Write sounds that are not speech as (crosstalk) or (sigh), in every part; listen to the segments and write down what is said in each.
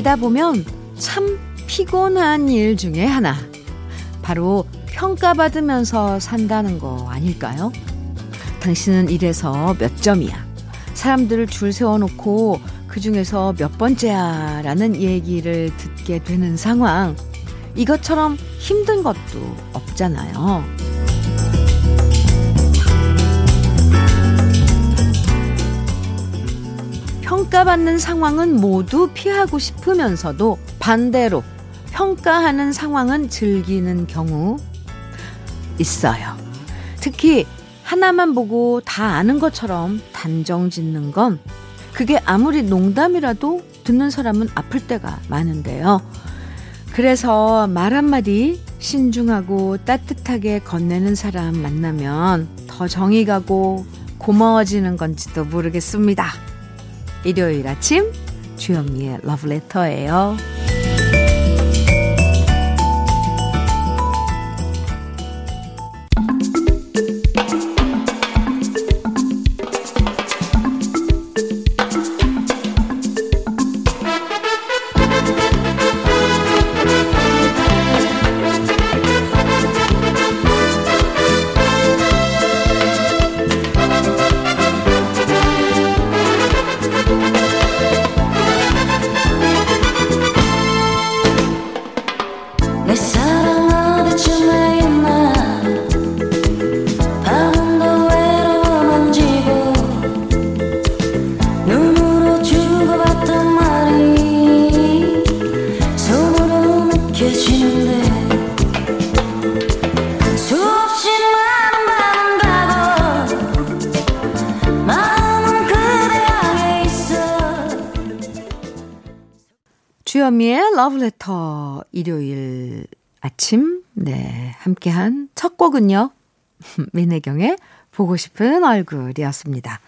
살다 보면 참 피곤한 일 중에 하나. 바로 평가받으면서 산다는 거 아닐까요? 당신은 이래서 몇 점이야. 사람들을 줄 세워놓고 그 중에서 몇 번째야 라는 얘기를 듣게 되는 상황. 이것처럼 힘든 것도 없잖아요. 평가받는 상황은 모두 피하고 싶으면서도 반대로 평가하는 상황은 즐기는 경우 있어요. 특히 하나만 보고 다 아는 것처럼 단정 짓는 건 그게 아무리 농담이라도 듣는 사람은 아플 때가 많은데요. 그래서 말 한마디 신중하고 따뜻하게 건네는 사람 만나면 더 정이 가고 고마워지는 건지도 모르겠습니다. 일요일 아침 주현미의 러브레터예요. ' 주현미의 러브레터 일요일 아침 네 함께한 첫 곡은요 (laughs) 민혜경의 보고 싶은 얼굴이었습니다.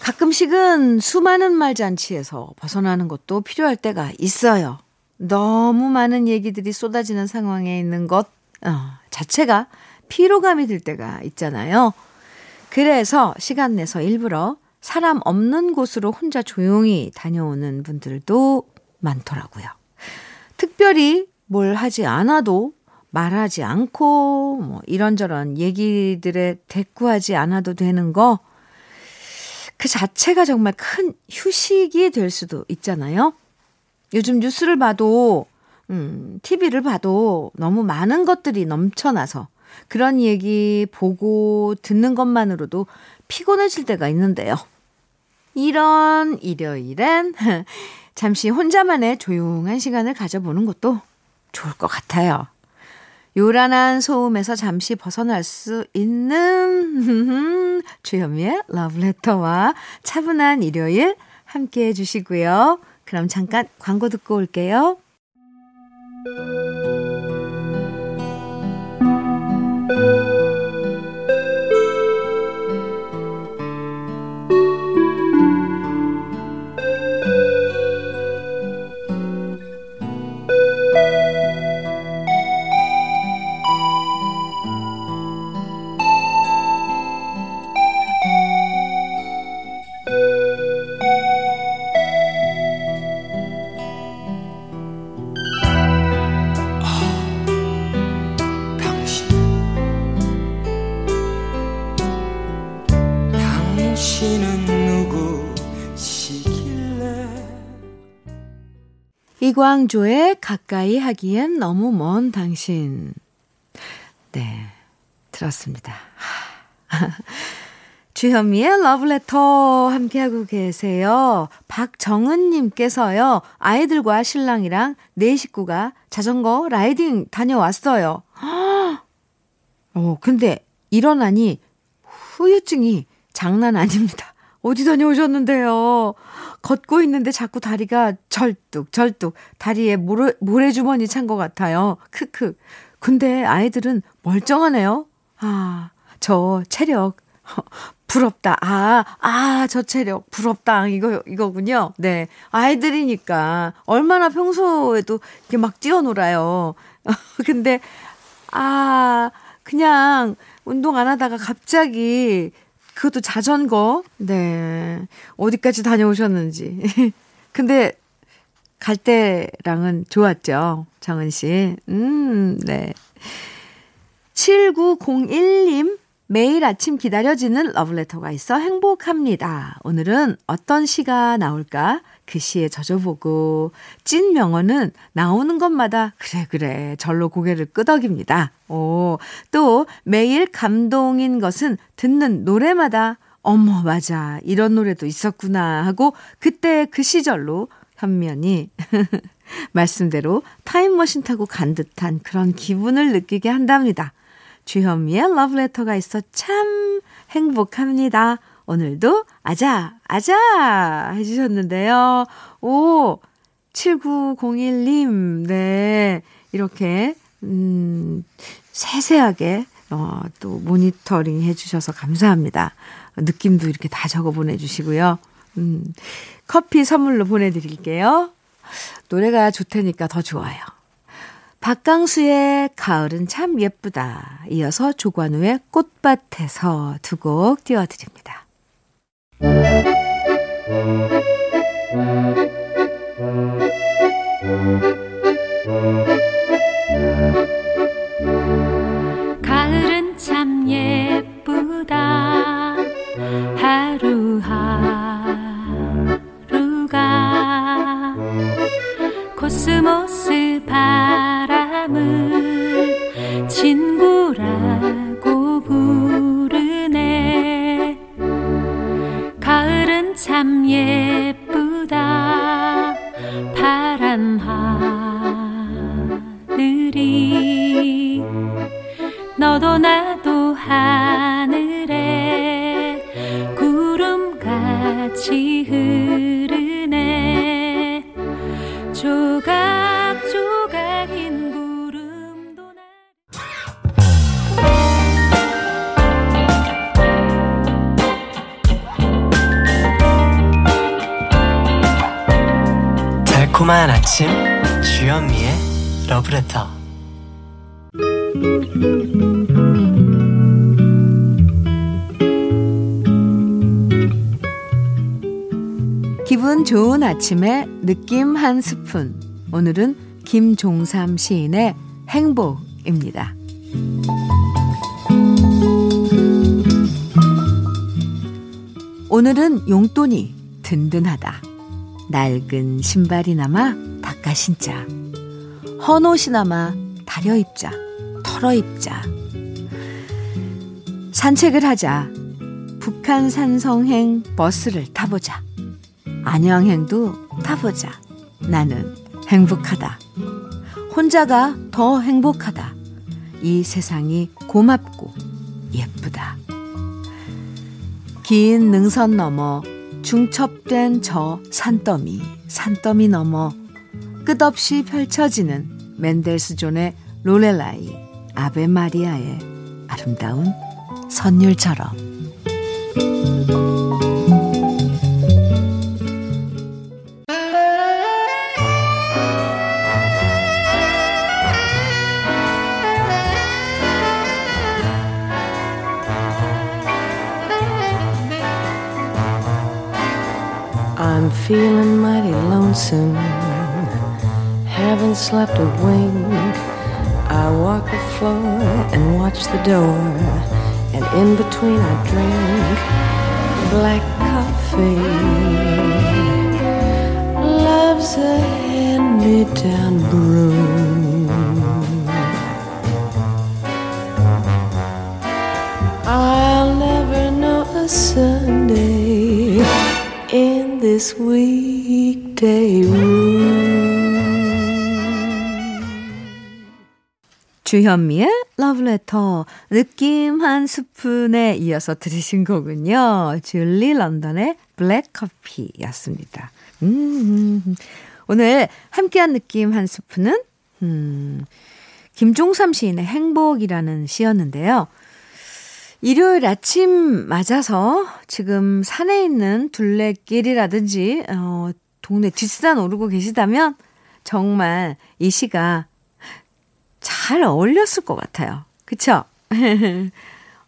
가끔씩은 수많은 말잔치에서 벗어나는 것도 필요할 때가 있어요. 너무 많은 얘기들이 쏟아지는 상황에 있는 것 어, 자체가 피로감이 들 때가 있잖아요. 그래서 시간 내서 일부러 사람 없는 곳으로 혼자 조용히 다녀오는 분들도 많더라고요. 특별히 뭘 하지 않아도 말하지 않고 뭐 이런저런 얘기들에 대꾸하지 않아도 되는 거 그 자체가 정말 큰 휴식이 될 수도 있잖아요. 요즘 뉴스를 봐도 음, TV를 봐도 너무 많은 것들이 넘쳐나서 그런 얘기 보고 듣는 것만으로도 피곤해질 때가 있는데요. 이런 일요일엔 (laughs) 잠시 혼자만의 조용한 시간을 가져보는 것도 좋을 것 같아요. 요란한 소음에서 잠시 벗어날 수 있는 (laughs) 주현미의 러브레터와 차분한 일요일 함께 해주시고요. 그럼 잠깐 광고 듣고 올게요. 이광조의 가까이 하기엔 너무 먼 당신. 네, 들었습니다. (laughs) 주현미의 러브레터 함께하고 계세요. 박정은님께서요, 아이들과 신랑이랑 네 식구가 자전거 라이딩 다녀왔어요. (gasps) 어, 근데 일어나니 후유증이 장난 아닙니다. 어디 다녀오셨는데요? 걷고 있는데 자꾸 다리가 절뚝, 절뚝, 다리에 모래, 모래주머니 찬 것 같아요. 크크. 근데 아이들은 멀쩡하네요. 아, 저 체력. (laughs) 부럽다. 아, 아, 저 체력. 부럽다. 이거, 이거군요. 네. 아이들이니까. 얼마나 평소에도 이렇게 막 뛰어놀아요. (laughs) 근데, 아, 그냥 운동 안 하다가 갑자기 그것도 자전거. 네. 어디까지 다녀오셨는지. (laughs) 근데 갈 때랑은 좋았죠. 정은 씨. 음, 네. 7901님, 매일 아침 기다려지는 러브레터가 있어 행복합니다. 오늘은 어떤 시가 나올까? 그 시에 젖어보고, 찐 명언은 나오는 것마다, 그래, 그래, 절로 고개를 끄덕입니다. 오, 또 매일 감동인 것은 듣는 노래마다, 어머, 맞아. 이런 노래도 있었구나 하고, 그때 그 시절로 현면이 (laughs) 말씀대로 타임머신 타고 간 듯한 그런 기분을 느끼게 한답니다. 주현미의 러브레터가 있어 참 행복합니다. 오늘도 아자, 아자 해주셨는데요. 오, 7901님, 네. 이렇게, 음, 세세하게, 어, 또 모니터링 해주셔서 감사합니다. 느낌도 이렇게 다 적어 보내주시고요. 음, 커피 선물로 보내드릴게요. 노래가 좋다니까 더 좋아요. 박강수의 가을은 참 예쁘다. 이어서 조관우의 꽃밭에서 두 곡 띄워드립니다. Thank you. 달콤한 아침 주현미의 러브레터 기분 좋은 아침에 느낌 한 스푼. 오늘은 김종삼 시인의 행복입니다. 오늘은 용돈이 든든하다. 낡은 신발이나마 닦아 신자. 헌 옷이나마 다려 입자. 털어 입자. 산책을 하자. 북한 산성행 버스를 타보자. 안양행도 타보자. 나는 행복하다. 혼자가 더 행복하다. 이 세상이 고맙고 예쁘다. 긴 능선 넘어 중첩된 저 산더미, 산더미 넘어 끝없이 펼쳐지는 멘델스존의 롤렐라이, 아베 마리아의 아름다운 선율처럼. Feeling mighty lonesome. Haven't slept a wink. I walk the floor and watch the door. And in between, I drink black coffee. Love's a hand me down broom. This weekday. 주현미의 러브레터 느낌 한 스푼에 이어서 들으신 거군요. 줄리 런던의 블랙커피였습니다. 음, 오늘 함께한 느낌 한 스푼은 음, 김종삼 시인의 행복이라는 시였는데요. 일요일 아침 맞아서 지금 산에 있는 둘레길이라든지 어, 동네 뒷산 오르고 계시다면 정말 이 시가 잘 어울렸을 것 같아요. 그쵸? (laughs)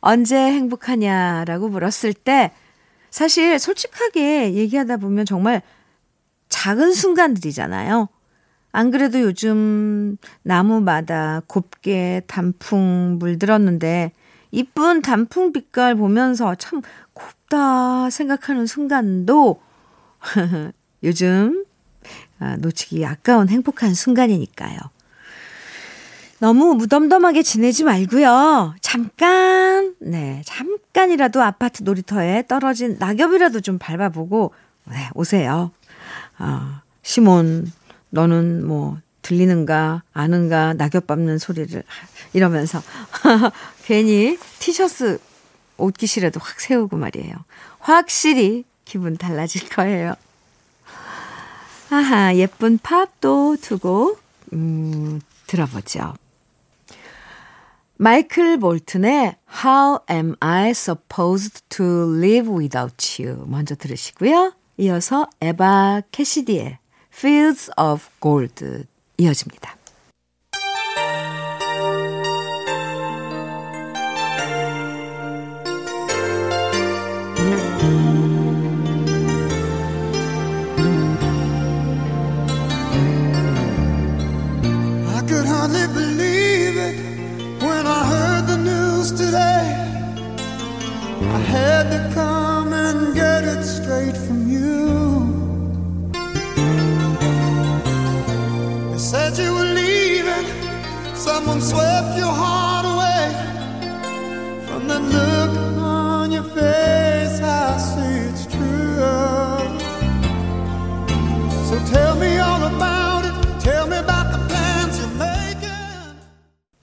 언제 행복하냐라고 물었을 때 사실 솔직하게 얘기하다 보면 정말 작은 순간들이잖아요. 안 그래도 요즘 나무마다 곱게 단풍 물들었는데 이쁜 단풍 빛깔 보면서 참 곱다 생각하는 순간도 (laughs) 요즘 아, 놓치기 아까운 행복한 순간이니까요. 너무 무덤덤하게 지내지 말고요. 잠깐, 네, 잠깐이라도 아파트 놀이터에 떨어진 낙엽이라도 좀 밟아보고 네, 오세요. 아, 시몬, 너는 뭐 들리는가, 아는가, 낙엽 밟는 소리를 이러면서 (laughs) 괜히 티셔츠 옷깃이라도 확 세우고 말이에요. 확실히 기분 달라질 거예요. 아하, 예쁜 팝도 두고, 음, 들어보죠. 마이클 볼튼의 How am I supposed to live without you? 먼저 들으시고요. 이어서 에바 캐시디의 Fields of Gold 이어집니다. Said you were leaving, someone swept your heart away. From the look on your face, I see it's true. So tell me all about it. Tell me about the plans you're making.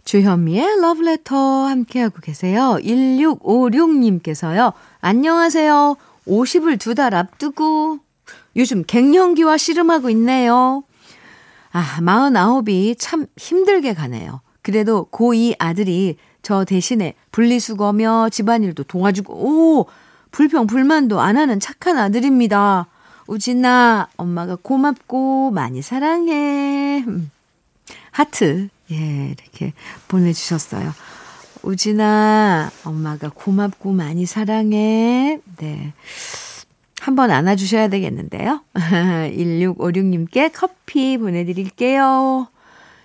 주현미의 러브레터 함께하고 계세요. 1656님께서요. 안녕하세요. 50을 두 달 앞두고 요즘 갱년기와 씨름하고 있네요. 아, 49이 참 힘들게 가네요. 그래도 고2 아들이 저 대신에 분리수거며 집안일도 도와주고, 오! 불평, 불만도 안 하는 착한 아들입니다. 우진아, 엄마가 고맙고 많이 사랑해. 음. 하트, 예, 이렇게 보내주셨어요. 우진아, 엄마가 고맙고 많이 사랑해. 네. 한번 안아주셔야 되겠는데요. (laughs) 1656님께 커피 보내드릴게요.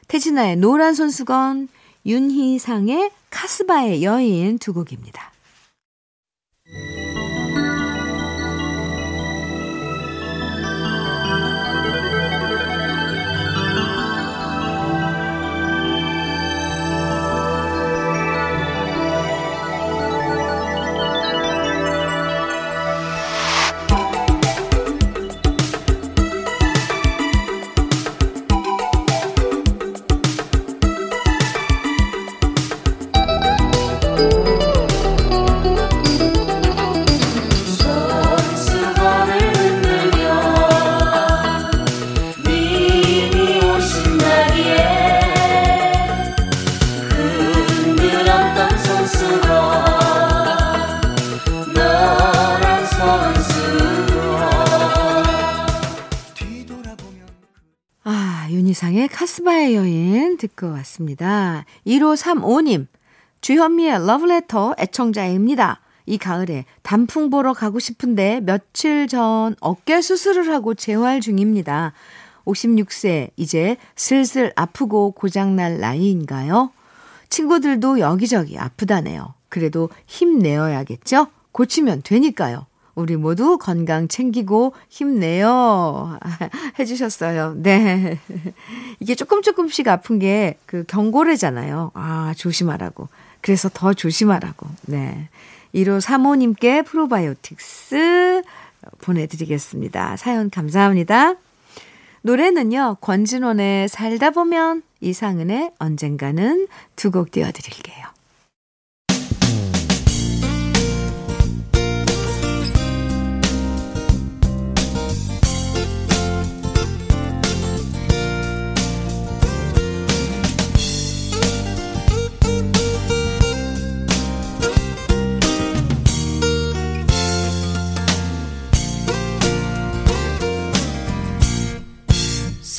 태진아의 노란 손수건, 윤희상의 카스바의 여인 두 곡입니다. 아, 윤희상의 카스바의 여인 듣고 왔습니다. 1535님, 주현미의 러브레터 애청자입니다. 이 가을에 단풍 보러 가고 싶은데 며칠 전 어깨 수술을 하고 재활 중입니다. 56세, 이제 슬슬 아프고 고장날 나이인가요? 친구들도 여기저기 아프다네요. 그래도 힘내어야겠죠? 고치면 되니까요. 우리 모두 건강 챙기고 힘내요. (laughs) 해주셨어요. 네. 이게 조금 조금씩 아픈 게 그 경고래잖아요. 아, 조심하라고. 그래서 더 조심하라고. 네. 1호 3호님께 프로바이오틱스 보내드리겠습니다. 사연 감사합니다. 노래는요, 권진원의 살다 보면 이상은의 언젠가는 두 곡 띄워드릴게요.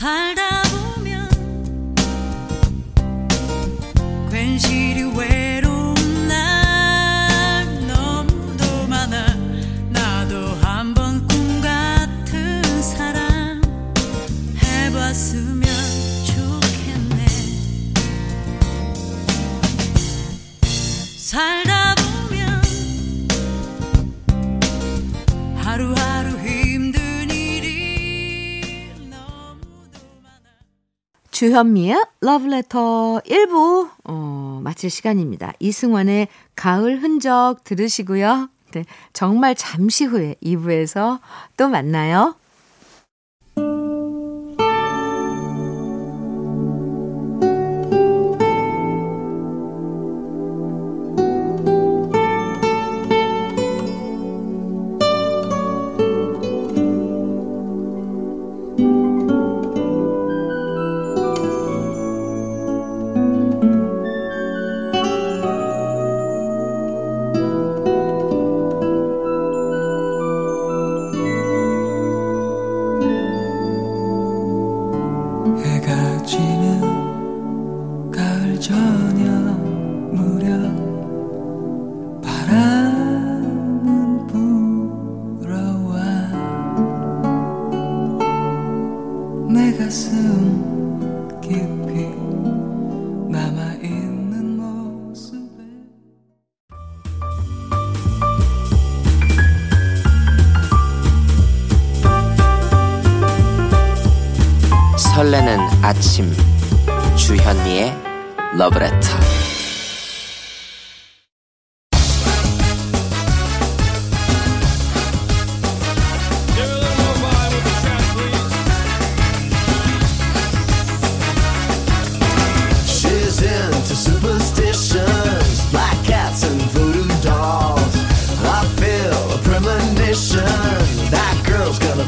살다 보면 괜시리 주현미의 러브레터 1부, 어, 마칠 시간입니다. 이승환의 가을 흔적 들으시고요. 네, 정말 잠시 후에 2부에서 또 만나요.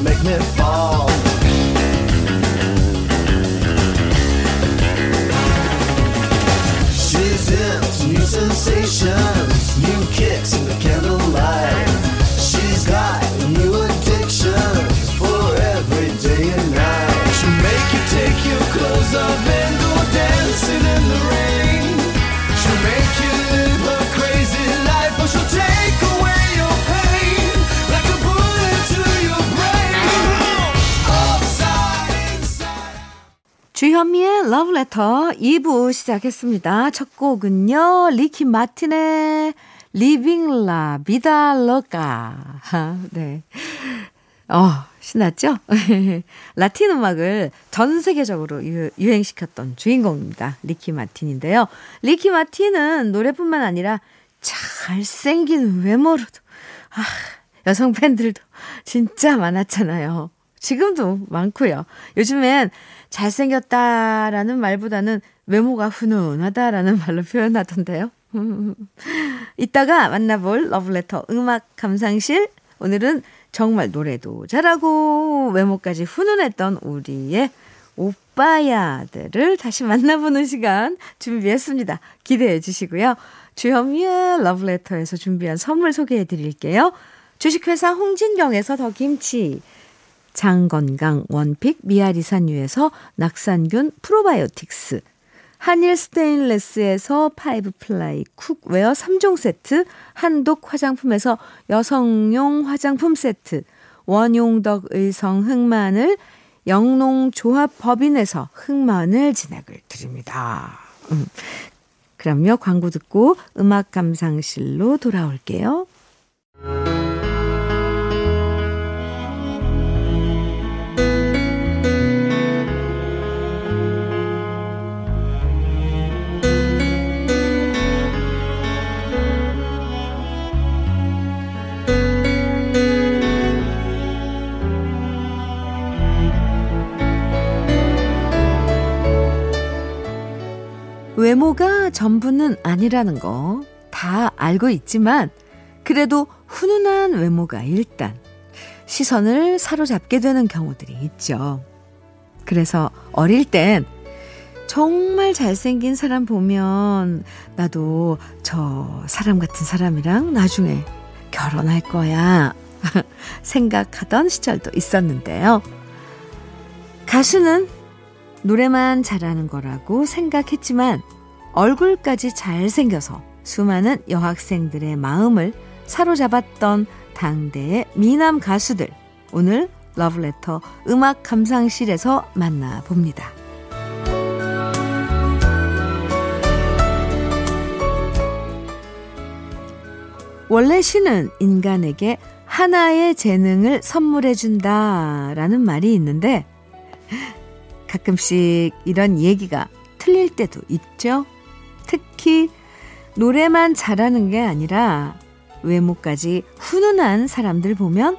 Make me fall. 러브레터 2부 시작했습니다. 첫 곡은요, 리키 마틴의 Living La Vida Loca. (laughs) 네. 어, 신났죠? (laughs) 라틴 음악을 전 세계적으로 유, 유행시켰던 주인공입니다. 리키 마틴인데요. 리키 마틴은 노래뿐만 아니라 잘생긴 외모로도, 아, 여성 팬들도 진짜 많았잖아요. 지금도 많고요. 요즘엔 잘생겼다라는 말보다는 외모가 훈훈하다라는 (laughs) 말로 표현하던데요. (laughs) 이따가 만나볼 러브레터 음악 감상실. 오늘은 정말 노래도 잘하고 외모까지 훈훈했던 우리의 오빠야들을 다시 만나보는 시간 준비했습니다. 기대해 주시고요. 주현미의 러브레터에서 준비한 선물 소개해 드릴게요. 주식회사 홍진경에서 더 김치. 장건강 one pick 미야리산 유에서 낙산균 프로바이오틱스 한일 스테인레스에서 five ply cookware 3종 세트 한독 화장품에서 여성용 화장품 세트 원용덕 의성 흑마늘 영농조합 법인에서 흑마늘 진액을 드립니다. 음. 그럼요 광고 듣고 음악 감상실로 돌아올게요. 외모가 전부는 아니라는 거 다 알고 있지만 그래도 훈훈한 외모가 일단 시선을 사로잡게 되는 경우들이 있죠. 그래서 어릴 땐 정말 잘생긴 사람 보면 나도 저 사람 같은 사람이랑 나중에 결혼할 거야 (laughs) 생각하던 시절도 있었는데요. 가수는 노래만 잘하는 거라고 생각했지만 얼굴까지 잘생겨서 수많은 여학생들의 마음을 사로잡았던 당대의 미남 가수들. 오늘 러브레터 음악 감상실에서 만나봅니다. 원래 신은 인간에게 하나의 재능을 선물해준다 라는 말이 있는데 가끔씩 이런 얘기가 틀릴 때도 있죠. 특히 노래만 잘하는 게 아니라 외모까지 훈훈한 사람들 보면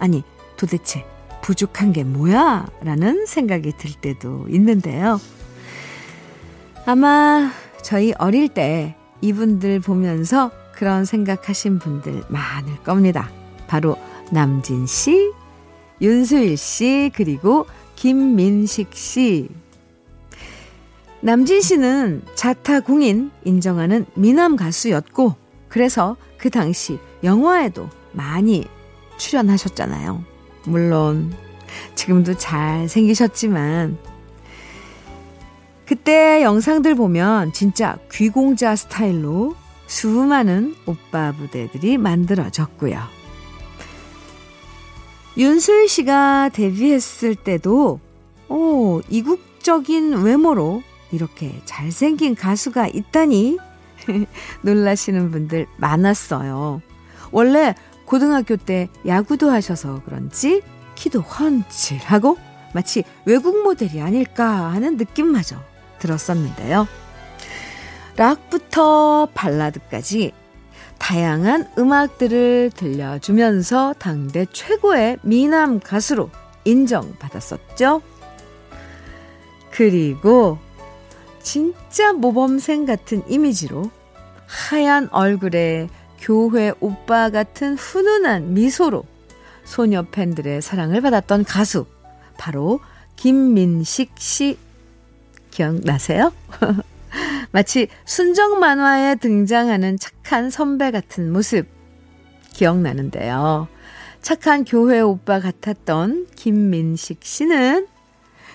아니 도대체 부족한 게 뭐야? 라는 생각이 들 때도 있는데요. 아마 저희 어릴 때 이분들 보면서 그런 생각하신 분들 많을 겁니다. 바로 남진 씨, 윤수일 씨, 그리고 김민식 씨. 남진 씨는 자타 공인 인정하는 미남 가수였고, 그래서 그 당시 영화에도 많이 출연하셨잖아요. 물론, 지금도 잘 생기셨지만, 그때 영상들 보면 진짜 귀공자 스타일로 수많은 오빠 부대들이 만들어졌고요. 윤수일 씨가 데뷔했을 때도 오, 이국적인 외모로 이렇게 잘생긴 가수가 있다니 (laughs) 놀라시는 분들 많았어요. 원래 고등학교 때 야구도 하셔서 그런지 키도 훤칠하고 마치 외국 모델이 아닐까 하는 느낌마저 들었었는데요. 락부터 발라드까지 다양한 음악들을 들려주면서 당대 최고의 미남 가수로 인정받았었죠. 그리고 진짜 모범생 같은 이미지로 하얀 얼굴에 교회 오빠 같은 훈훈한 미소로 소녀 팬들의 사랑을 받았던 가수 바로 김민식 씨 기억나세요? (laughs) 마치 순정 만화에 등장하는 착한 선배 같은 모습 기억나는데요. 착한 교회 오빠 같았던 김민식 씨는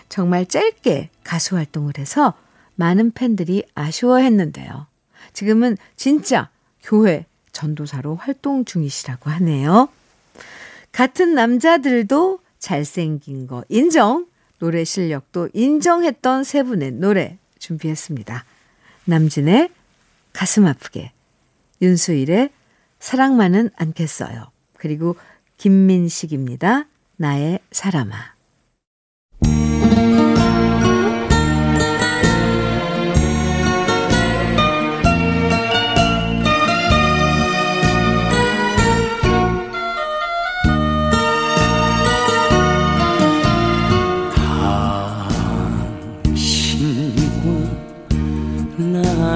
정말 짧게 가수 활동을 해서 많은 팬들이 아쉬워했는데요. 지금은 진짜 교회 전도사로 활동 중이시라고 하네요. 같은 남자들도 잘생긴 거 인정, 노래 실력도 인정했던 세 분의 노래 준비했습니다. 남진의 가슴 아프게, 윤수일의 사랑만은 않겠어요. 그리고 김민식입니다. 나의 사람아.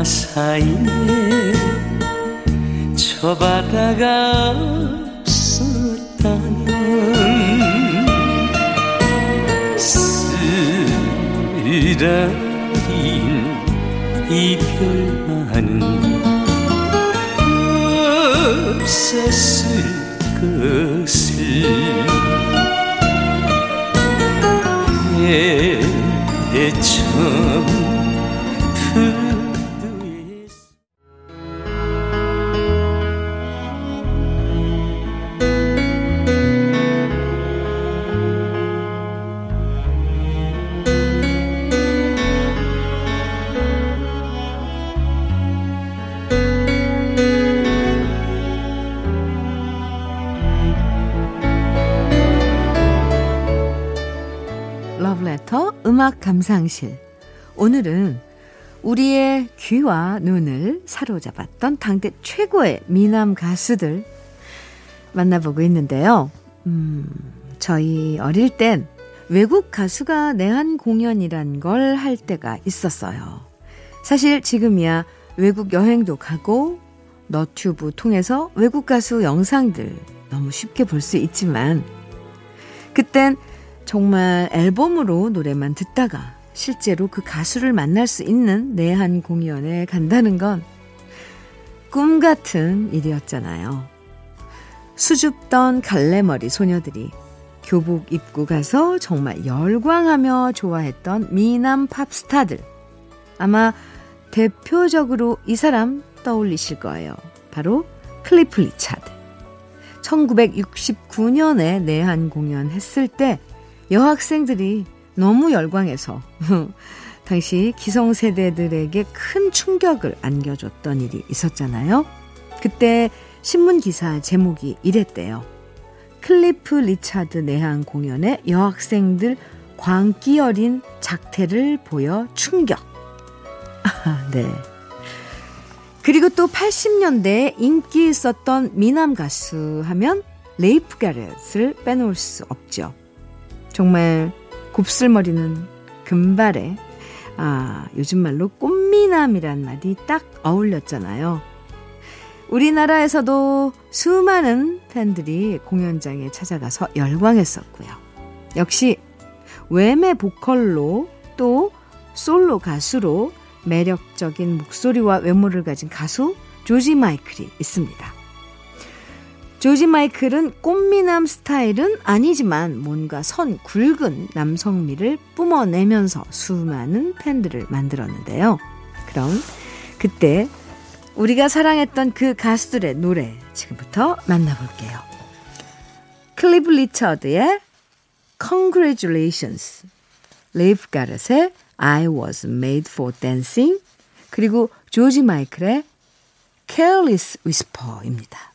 나 사이에 저 바다가 없었다면 쓰라린 이별만은 없었을 것을 애처 감상실. 오늘은 우리의 귀와 눈을 사로잡았던 당대 최고의 미남 가수들 만나보고 있는데요. 음, 저희 어릴 땐 외국 가수가 내한 공연이란 걸 할 때가 있었어요. 사실 지금이야 외국 여행도 가고 너튜브 통해서 외국 가수 영상들 너무 쉽게 볼 수 있지만 그땐 정말 앨범으로 노래만 듣다가 실제로 그 가수를 만날 수 있는 내한 공연에 간다는 건 꿈 같은 일이었잖아요. 수줍던 갈래머리 소녀들이 교복 입고 가서 정말 열광하며 좋아했던 미남 팝스타들. 아마 대표적으로 이 사람 떠올리실 거예요. 바로 클리프 리차드. 1969년에 내한 공연했을 때 여학생들이 너무 열광해서 (laughs) 당시 기성세대들에게 큰 충격을 안겨줬던 일이 있었잖아요. 그때 신문 기사 제목이 이랬대요. 클리프 리차드 내한 공연에 여학생들 광기 어린 작태를 보여 충격. 아, 네. 그리고 또 80년대에 인기 있었던 미남 가수 하면 레이프 가렛을 빼놓을 수 없죠. 정말 곱슬머리는 금발에 아, 요즘 말로 꽃미남이란 말이 딱 어울렸잖아요. 우리나라에서도 수많은 팬들이 공연장에 찾아가서 열광했었고요. 역시 외매 보컬로 또 솔로 가수로 매력적인 목소리와 외모를 가진 가수 조지 마이클이 있습니다. 조지 마이클은 꽃미남 스타일은 아니지만 뭔가 선 굵은 남성미를 뿜어내면서 수많은 팬들을 만들었는데요. 그럼 그때 우리가 사랑했던 그 가수들의 노래 지금부터 만나볼게요. 클리브 리처드의 Congratulations, 레이프 가렛의 I was made for dancing, 그리고 조지 마이클의 Careless Whisper입니다.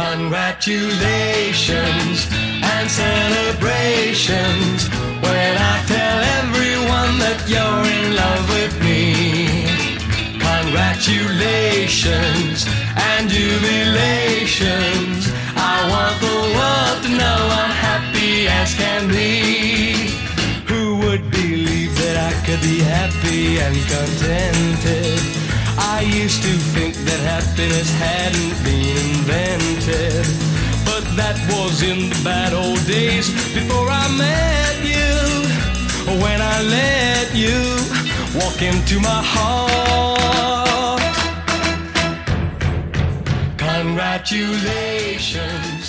Congratulations and celebrations when I tell everyone that you're in love with me. Congratulations and jubilations. I want the world to know I'm happy as can be. Who would believe that I could be happy and contented? I used to think that happiness hadn't been invented. But that was in the bad old days before I met you. When I let you walk into my heart. Congratulations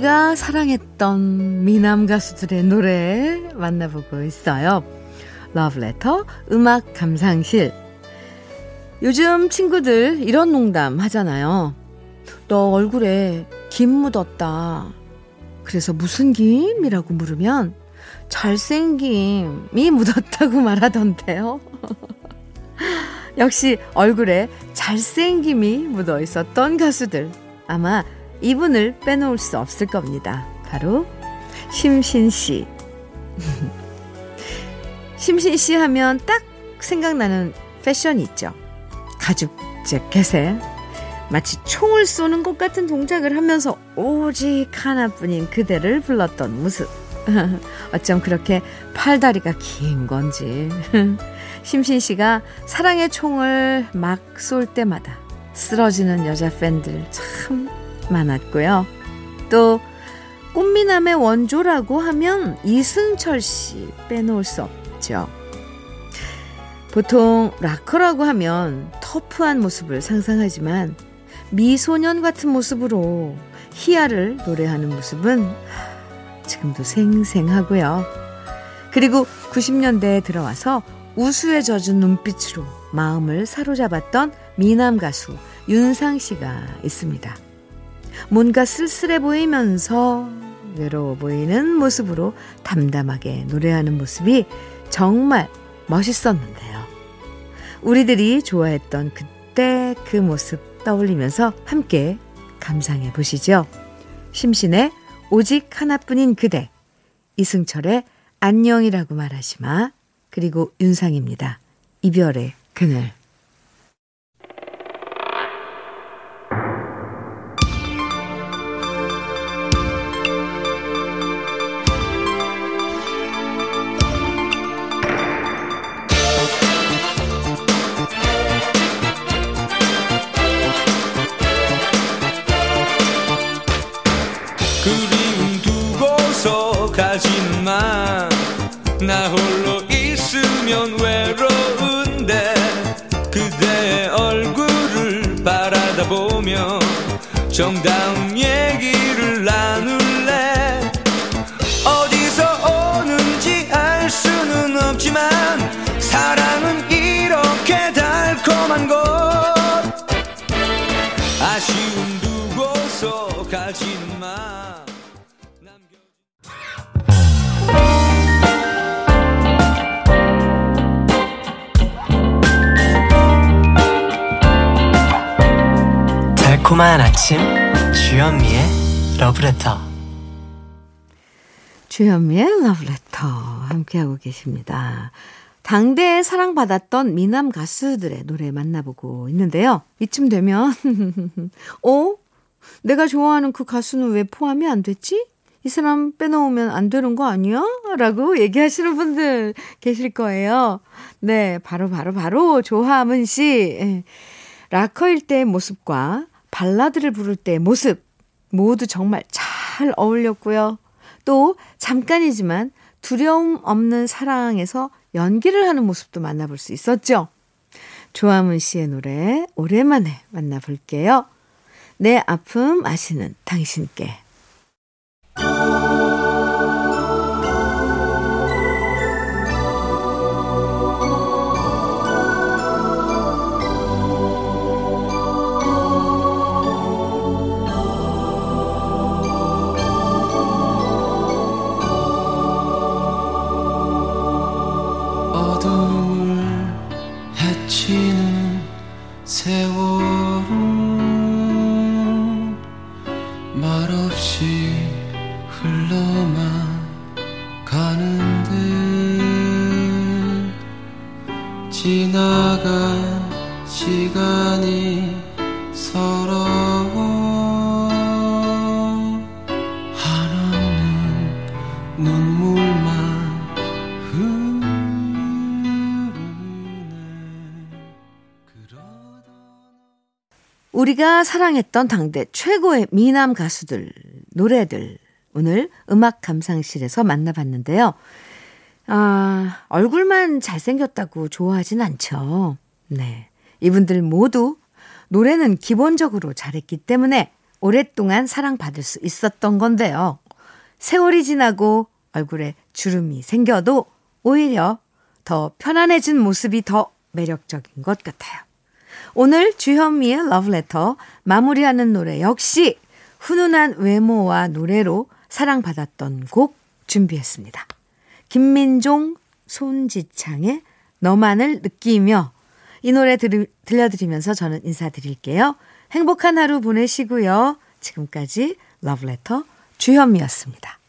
우리가 사랑했던 미남 가수들의 노래 만나보고 있어요. 러브레터 음악 감상실. 요즘 친구들 이런 농담 하잖아요. 너 얼굴에 김 묻었다. 그래서 무슨 김이라고 물으면 잘생김이 묻었다고 (laughs) 말하던데요. (laughs) 역시 얼굴에 잘생김이 묻어 있었던 가수들. 아마 이분을 빼놓을 수 없을 겁니다. 바로 심신 씨. (laughs) 심신 씨 하면 딱 생각나는 패션이 있죠. 가죽 재켓에 마치 총을 쏘는 것 같은 동작을 하면서 오직 하나뿐인 그대를 불렀던 모습. (laughs) 어쩜 그렇게 팔다리가 긴 건지. (laughs) 심신 씨가 사랑의 총을 막 쏠 때마다 쓰러지는 여자 팬들 참 많았고요. 또 꽃미남의 원조라고 하면 이승철 씨 빼놓을 수 없죠. 보통 락커라고 하면 터프한 모습을 상상하지만 미소년 같은 모습으로 희야를 노래하는 모습은 지금도 생생하고요. 그리고 90년대에 들어와서 우수에 젖은 눈빛으로 마음을 사로잡았던 미남 가수 윤상 씨가 있습니다. 뭔가 쓸쓸해 보이면서 외로워 보이는 모습으로 담담하게 노래하는 모습이 정말 멋있었는데요. 우리들이 좋아했던 그때 그 모습 떠올리면서 함께 감상해 보시죠. 심신의 오직 하나뿐인 그대, 이승철의 안녕이라고 말하지 마, 그리고 윤상입니다. 이별의 그늘. 정다운 얘기를 나눌래. 어디서 오는지 알 수는 없지만 사랑은 이렇게 달콤한 것. 아쉬움 두고서 가지는 마. 달콤한 아침 주현미의 러브레터 주현미의 러브레터 함께하고 계십니다. 당대에 사랑받았던 미남 가수들의 노래 만나보고 있는데요. 이쯤 되면 (laughs) 어? 내가 좋아하는 그 가수는 왜 포함이 안 됐지? 이 사람 빼놓으면 안 되는 거 아니야? 라고 얘기하시는 분들 계실 거예요. 네, 바로, 바로, 바로 조하문 씨. 예. 락커일 때의 모습과 발라드를 부를 때의 모습 모두 정말 잘 어울렸고요. 또 잠깐이지만 두려움 없는 사랑에서 연기를 하는 모습도 만나볼 수 있었죠. 조하문 씨의 노래 오랜만에 만나볼게요. 내 아픔 아시는 당신께. 지나간 시간이 서러워. 한없는 눈물만 흐르네. 그러다 우리가 사랑했던 당대 최고의 미남 가수들, 노래들, 오늘 음악 감상실에서 만나봤는데요. 아, 얼굴만 잘생겼다고 좋아하진 않죠. 네. 이분들 모두 노래는 기본적으로 잘했기 때문에 오랫동안 사랑받을 수 있었던 건데요. 세월이 지나고 얼굴에 주름이 생겨도 오히려 더 편안해진 모습이 더 매력적인 것 같아요. 오늘 주현미의 러브레터 마무리하는 노래 역시 훈훈한 외모와 노래로 사랑받았던 곡 준비했습니다. 김민종, 손지창의 너만을 느끼며 이 노래 들, 들려드리면서 저는 인사드릴게요. 행복한 하루 보내시고요. 지금까지 러브레터 주현미였습니다.